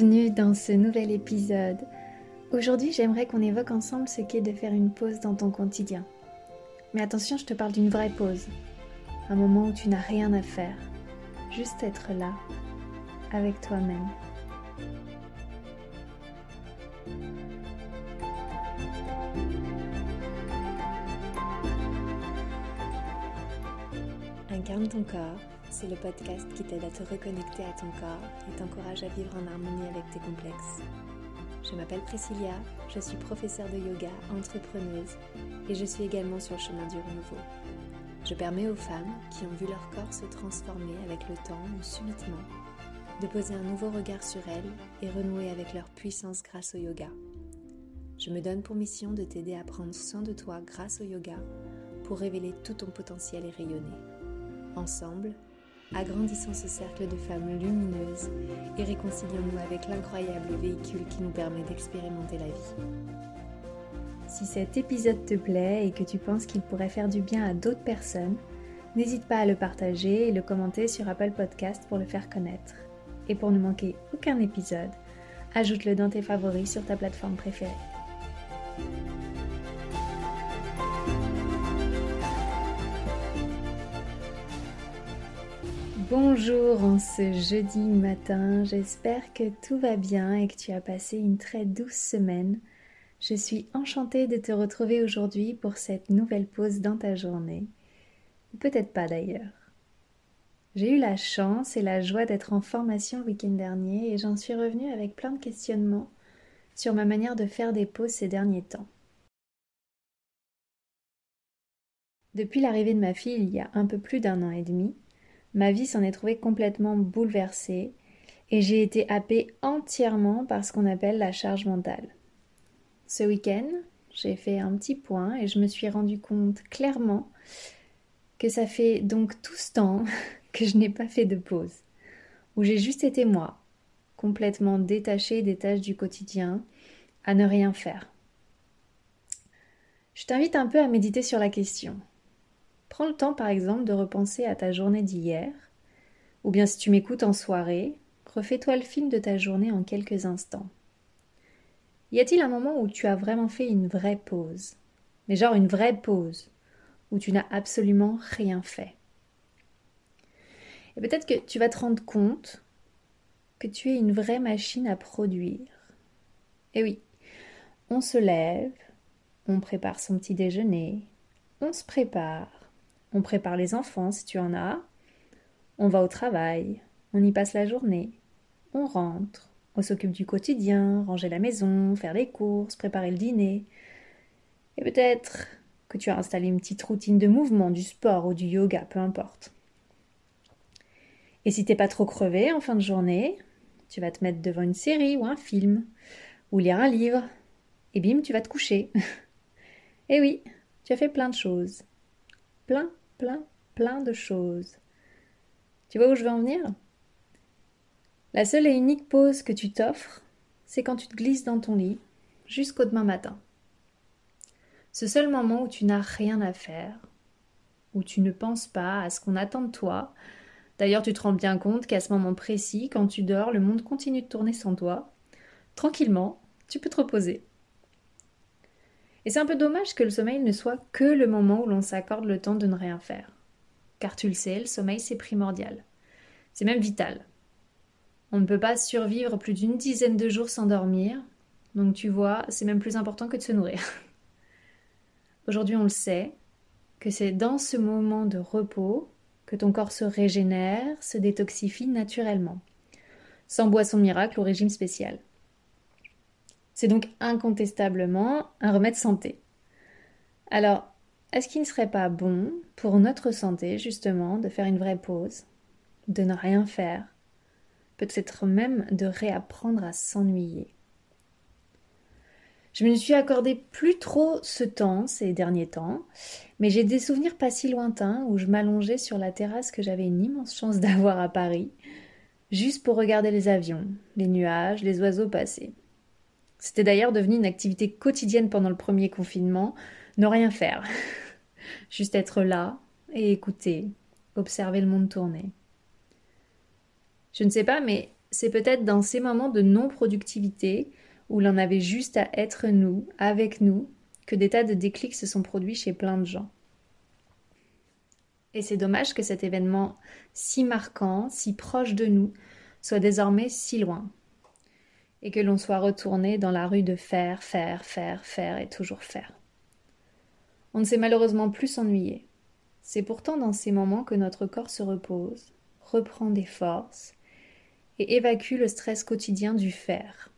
Bienvenue dans ce nouvel épisode. Aujourd'hui, j'aimerais qu'on évoque ensemble ce qu'est de faire une pause dans ton quotidien. Mais attention, je te parle d'une vraie pause. Un moment où tu n'as rien à faire. Juste être là, avec toi-même. Incarne ton corps, c'est le podcast qui t'aide à te reconnecter à ton corps et t'encourage à vivre en harmonie avec tes complexes. Je m'appelle Priscilla, je suis professeure de yoga, entrepreneuse et je suis également sur le chemin du renouveau. Je permets aux femmes qui ont vu leur corps se transformer avec le temps ou subitement de poser un nouveau regard sur elles et renouer avec leur puissance grâce au yoga. Je me donne pour mission de t'aider à prendre soin de toi grâce au yoga pour révéler tout ton potentiel et rayonner. Ensemble, agrandissons ce cercle de femmes lumineuses et réconcilions-nous avec l'incroyable véhicule qui nous permet d'expérimenter la vie. Si cet épisode te plaît et que tu penses qu'il pourrait faire du bien à d'autres personnes, n'hésite pas à le partager et le commenter sur Apple Podcast pour le faire connaître. Et pour ne manquer aucun épisode, ajoute-le dans tes favoris sur ta plateforme préférée. Bonjour en ce jeudi matin, j'espère que tout va bien et que tu as passé une très douce semaine. Je suis enchantée de te retrouver aujourd'hui pour cette nouvelle pause dans ta journée. Peut-être pas d'ailleurs. J'ai eu la chance et la joie d'être en formation le week-end dernier et j'en suis revenue avec plein de questionnements sur ma manière de faire des pauses ces derniers temps. Depuis l'arrivée de ma fille il y a un peu plus d'un an et demi, ma vie s'en est trouvée complètement bouleversée et j'ai été happée entièrement par ce qu'on appelle la charge mentale. Ce week-end, j'ai fait un petit point et je me suis rendu compte clairement que ça fait donc tout ce temps que je n'ai pas fait de pause, où j'ai juste été moi, complètement détachée des tâches du quotidien, à ne rien faire. Je t'invite un peu à méditer sur la question. Prends le temps par exemple de repenser à ta journée d'hier, ou bien si tu m'écoutes en soirée, refais-toi le film de ta journée en quelques instants. Y a-t-il un moment où tu as vraiment fait une vraie pause? Mais genre une vraie pause, où tu n'as absolument rien fait? Et peut-être que tu vas te rendre compte que tu es une vraie machine à produire. Et oui, on se lève, on prépare son petit déjeuner, on se prépare, on prépare les enfants si tu en as. On va au travail. On y passe la journée. On rentre. On s'occupe du quotidien, ranger la maison, faire les courses, préparer le dîner. Et peut-être que tu as installé une petite routine de mouvement, du sport ou du yoga, peu importe. Et si t'es pas trop crevé en fin de journée, tu vas te mettre devant une série ou un film, ou lire un livre, et bim, tu vas te coucher. et oui, tu as fait plein de choses. Plein plein, plein de choses. Tu vois où je veux en venir? La seule et unique pause que tu t'offres, c'est quand tu te glisses dans ton lit jusqu'au demain matin. Ce seul moment où tu n'as rien à faire, où tu ne penses pas à ce qu'on attend de toi. D'ailleurs, tu te rends bien compte qu'à ce moment précis, quand tu dors, le monde continue de tourner sans toi. Tranquillement, tu peux te reposer. Et c'est un peu dommage que le sommeil ne soit que le moment où l'on s'accorde le temps de ne rien faire. Car tu le sais, le sommeil c'est primordial. C'est même vital. On ne peut pas survivre plus d'une dizaine de jours sans dormir, donc tu vois, c'est même plus important que de se nourrir. Aujourd'hui on le sait, que c'est dans ce moment de repos que ton corps se régénère, se détoxifie naturellement, sans boisson miracle ou régime spécial. C'est donc incontestablement un remède santé. Alors, est-ce qu'il ne serait pas bon pour notre santé, justement, de faire une vraie pause, de ne rien faire, peut-être même de réapprendre à s'ennuyer? Je me suis accordé plus trop ce temps ces derniers temps, mais j'ai des souvenirs pas si lointains où je m'allongeais sur la terrasse que j'avais une immense chance d'avoir à Paris, juste pour regarder les avions, les nuages, les oiseaux passer. C'était d'ailleurs devenu une activité quotidienne pendant le premier confinement, ne rien faire. Juste être là et écouter, observer le monde tourner. Je ne sais pas, mais c'est peut-être dans ces moments de non-productivité où l'on avait juste à être nous, avec nous, que des tas de déclics se sont produits chez plein de gens. Et c'est dommage que cet événement si marquant, si proche de nous, soit désormais si loin. Et que l'on soit retourné dans la rue de faire, faire, faire, faire et toujours faire. On ne sait malheureusement plus s'ennuyer. C'est pourtant dans ces moments que notre corps se repose, reprend des forces et évacue le stress quotidien du faire.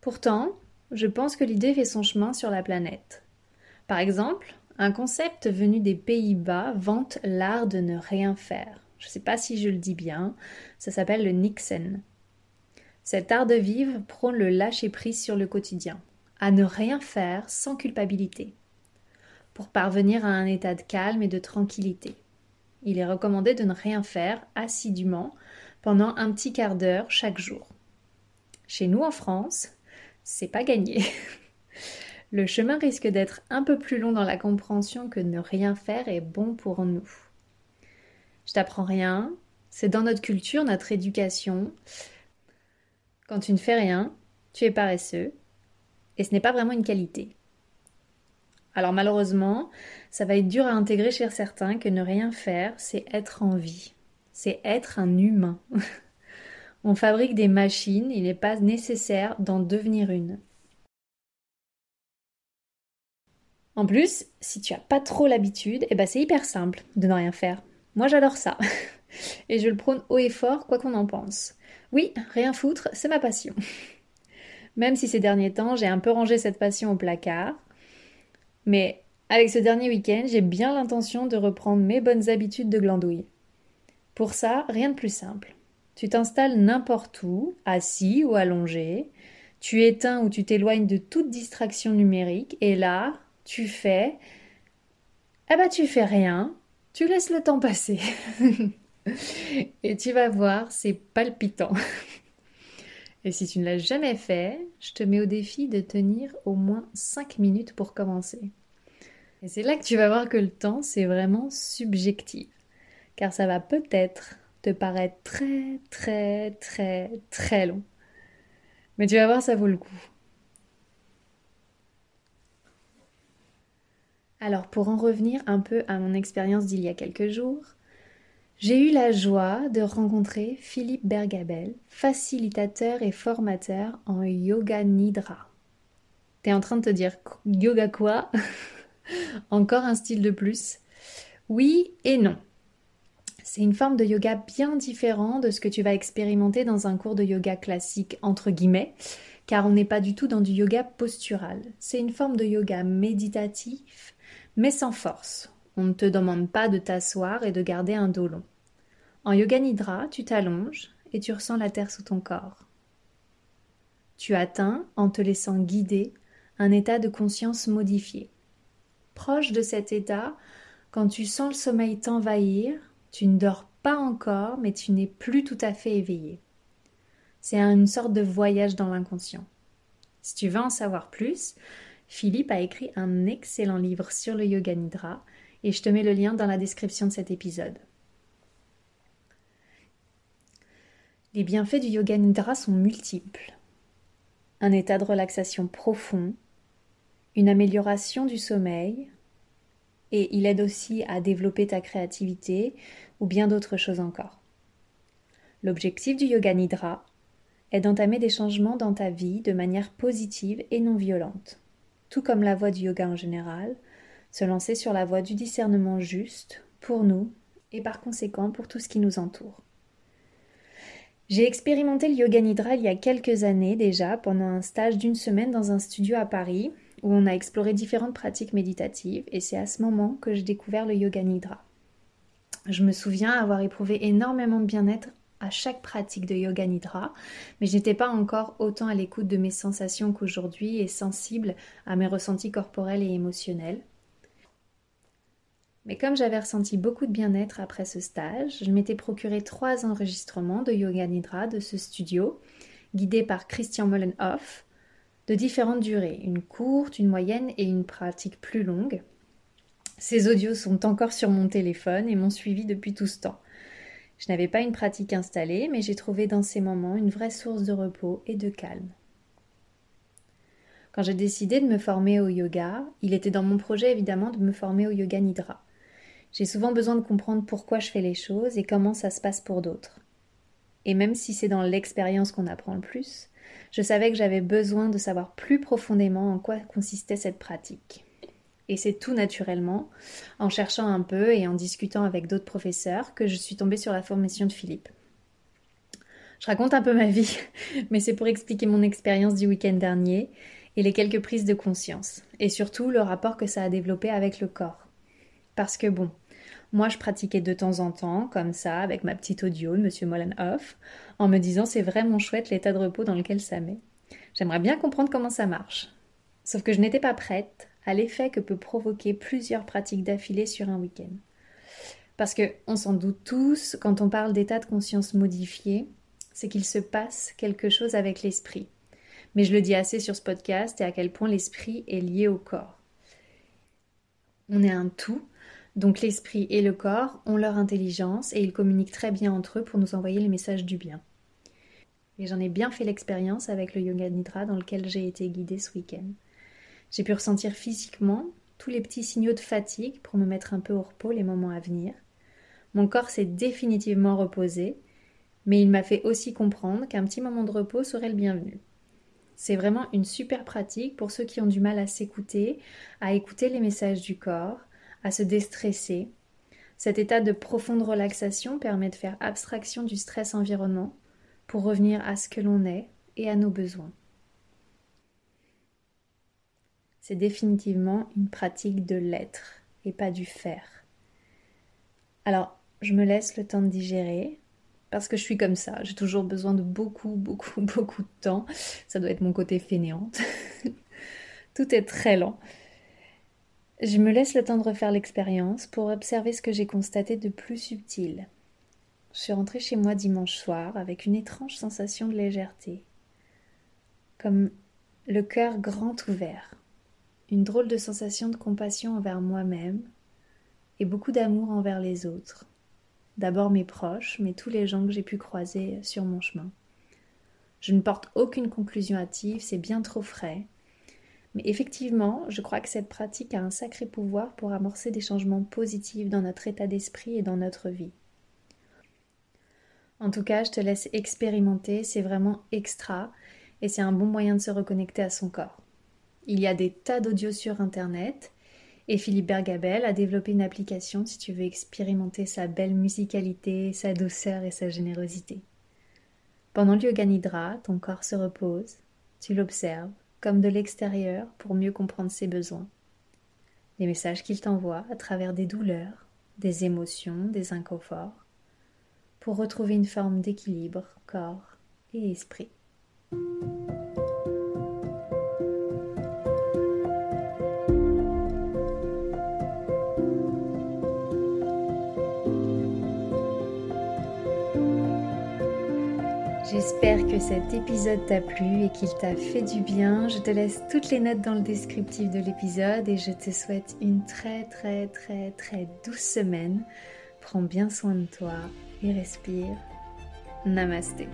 Pourtant, je pense que l'idée fait son chemin sur la planète. Par exemple, un concept venu des Pays-Bas vante l'art de ne rien faire. Je ne sais pas si je le dis bien, ça s'appelle le Nixon. Cet art de vivre prône le lâcher-prise sur le quotidien, à ne rien faire sans culpabilité, pour parvenir à un état de calme et de tranquillité. Il est recommandé de ne rien faire assidûment pendant un petit quart d'heure chaque jour. Chez nous en France, c'est pas gagné. Le chemin risque d'être un peu plus long dans la compréhension que ne rien faire est bon pour nous. Je t'apprends rien, c'est dans notre culture, notre éducation. Quand tu ne fais rien, tu es paresseux, et ce n'est pas vraiment une qualité. Alors malheureusement, ça va être dur à intégrer chez certains que ne rien faire, c'est être en vie, c'est être un humain. On fabrique des machines, il n'est pas nécessaire d'en devenir une. En plus, si tu n'as pas trop l'habitude, eh ben c'est hyper simple de ne rien faire. Moi j'adore ça. Et je le prône haut et fort, quoi qu'on en pense. Oui, rien foutre, c'est ma passion. Même si ces derniers temps, j'ai un peu rangé cette passion au placard. Mais avec ce dernier week-end, j'ai bien l'intention de reprendre mes bonnes habitudes de glandouille. Pour ça, rien de plus simple. Tu t'installes n'importe où, assis ou allongé. Tu éteins ou tu t'éloignes de toute distraction numérique et là, tu fais. Eh ben, tu fais rien. Tu laisses le temps passer. et tu vas voir, c'est palpitant. et si tu ne l'as jamais fait, je te mets au défi de tenir au moins 5 minutes pour commencer. Et c'est là que tu vas voir que le temps, c'est vraiment subjectif. Car ça va peut-être te paraît très très très très long. Mais tu vas voir, ça vaut le coup. Alors pour en revenir un peu à mon expérience d'il y a quelques jours, j'ai eu la joie de rencontrer Philippe Bergabel, facilitateur et formateur en yoga nidra. T'es en train de te dire yoga quoi? Encore un style de plus? Oui et non. C'est une forme de yoga bien différent de ce que tu vas expérimenter dans un cours de yoga classique, entre guillemets, car on n'est pas du tout dans du yoga postural. C'est une forme de yoga méditatif, mais sans force. On ne te demande pas de t'asseoir et de garder un dos long. En yoga nidra, tu t'allonges et tu ressens la terre sous ton corps. Tu atteins, en te laissant guider, un état de conscience modifié. Proche de cet état, quand tu sens le sommeil t'envahir, tu ne dors pas encore, mais tu n'es plus tout à fait éveillé. C'est une sorte de voyage dans l'inconscient. Si tu veux en savoir plus, Philippe a écrit un excellent livre sur le yoga nidra et je te mets le lien dans la description de cet épisode. Les bienfaits du yoga nidra sont multiples. Un état de relaxation profond, une amélioration du sommeil, et il aide aussi à développer ta créativité ou bien d'autres choses encore. L'objectif du yoga nidra est d'entamer des changements dans ta vie de manière positive et non violente. Tout comme la voie du yoga en général, se lancer sur la voie du discernement juste pour nous et par conséquent pour tout ce qui nous entoure. J'ai expérimenté le yoga nidra il y a quelques années déjà pendant un stage d'une semaine dans un studio à Paris où on a exploré différentes pratiques méditatives et c'est à ce moment que j'ai découvert le yoga nidra. Je me souviens avoir éprouvé énormément de bien-être à chaque pratique de yoga nidra, mais je n'étais pas encore autant à l'écoute de mes sensations qu'aujourd'hui et sensible à mes ressentis corporels et émotionnels. Mais comme j'avais ressenti beaucoup de bien-être après ce stage, je m'étais procuré trois enregistrements de yoga nidra de ce studio, guidés par Christian Mollenhoff, de différentes durées, une courte, une moyenne et une pratique plus longue. Ces audios sont encore sur mon téléphone et m'ont suivi depuis tout ce temps. Je n'avais pas une pratique installée, mais j'ai trouvé dans ces moments une vraie source de repos et de calme. Quand j'ai décidé de me former au yoga, il était dans mon projet évidemment de me former au yoga nidra. J'ai souvent besoin de comprendre pourquoi je fais les choses et comment ça se passe pour d'autres. Et même si c'est dans l'expérience qu'on apprend le plus, je savais que j'avais besoin de savoir plus profondément en quoi consistait cette pratique. Et c'est tout naturellement, en cherchant un peu et en discutant avec d'autres professeurs, que je suis tombée sur la formation de Philippe. Je raconte un peu ma vie, mais c'est pour expliquer mon expérience du week-end dernier et les quelques prises de conscience, et surtout le rapport que ça a développé avec le corps. Parce que bon, moi je pratiquais de temps en temps, comme ça, avec ma petite audio de Monsieur Mollenhoff, en me disant c'est vraiment chouette l'état de repos dans lequel ça met. J'aimerais bien comprendre comment ça marche. Sauf que je n'étais pas prête à l'effet que peut provoquer plusieurs pratiques d'affilée sur un week-end. Parce que, on s'en doute tous, quand on parle d'état de conscience modifié, c'est qu'il se passe quelque chose avec l'esprit mais je le dis assez sur ce podcast et à quel point l'esprit est lié au corps. On est un tout, donc l'esprit et le corps ont leur intelligence et ils communiquent très bien entre eux pour nous envoyer les messages du bien. Et j'en ai bien fait l'expérience avec le yoga nidra dans lequel j'ai été guidée ce week-end. J'ai pu ressentir physiquement tous les petits signaux de fatigue pour me mettre un peu au repos les moments à venir. Mon corps s'est définitivement reposé, mais il m'a fait aussi comprendre qu'un petit moment de repos serait le bienvenu. C'est vraiment une super pratique pour ceux qui ont du mal à s'écouter, à écouter les messages du corps, à se déstresser. Cet état de profonde relaxation permet de faire abstraction du stress environnement pour revenir à ce que l'on est et à nos besoins. C'est définitivement une pratique de l'être et pas du faire. Alors, je me laisse le temps de digérer, parce que je suis comme ça. J'ai toujours besoin de beaucoup, beaucoup, beaucoup de temps. Ça doit être mon côté fainéante. Tout est très lent. Je me laisse le temps de refaire l'expérience pour observer ce que j'ai constaté de plus subtil. Je suis rentrée chez moi dimanche soir avec une étrange sensation de légèreté, comme le cœur grand ouvert, une drôle de sensation de compassion envers moi-même et beaucoup d'amour envers les autres. D'abord mes proches, mais tous les gens que j'ai pu croiser sur mon chemin. Je ne porte aucune conclusion hâtive, c'est bien trop frais. Mais effectivement, je crois que cette pratique a un sacré pouvoir pour amorcer des changements positifs dans notre état d'esprit et dans notre vie. En tout cas, je te laisse expérimenter, c'est vraiment extra et c'est un bon moyen de se reconnecter à son corps. Il y a des tas d'audios sur Internet et Philippe Bergabel a développé une application si tu veux expérimenter sa belle musicalité, sa douceur et sa générosité. Pendant le yoga nidra, ton corps se repose, tu l'observes comme de l'extérieur pour mieux comprendre ses besoins. Les messages qu'il t'envoie à travers des douleurs, des émotions, des inconforts, pour retrouver une forme d'équilibre corps et esprit. J'espère que cet épisode t'a plu et qu'il t'a fait du bien. Je te laisse toutes les notes dans le descriptif de l'épisode et je te souhaite une très très très très douce semaine. Prends bien soin de toi et respire. Namasté.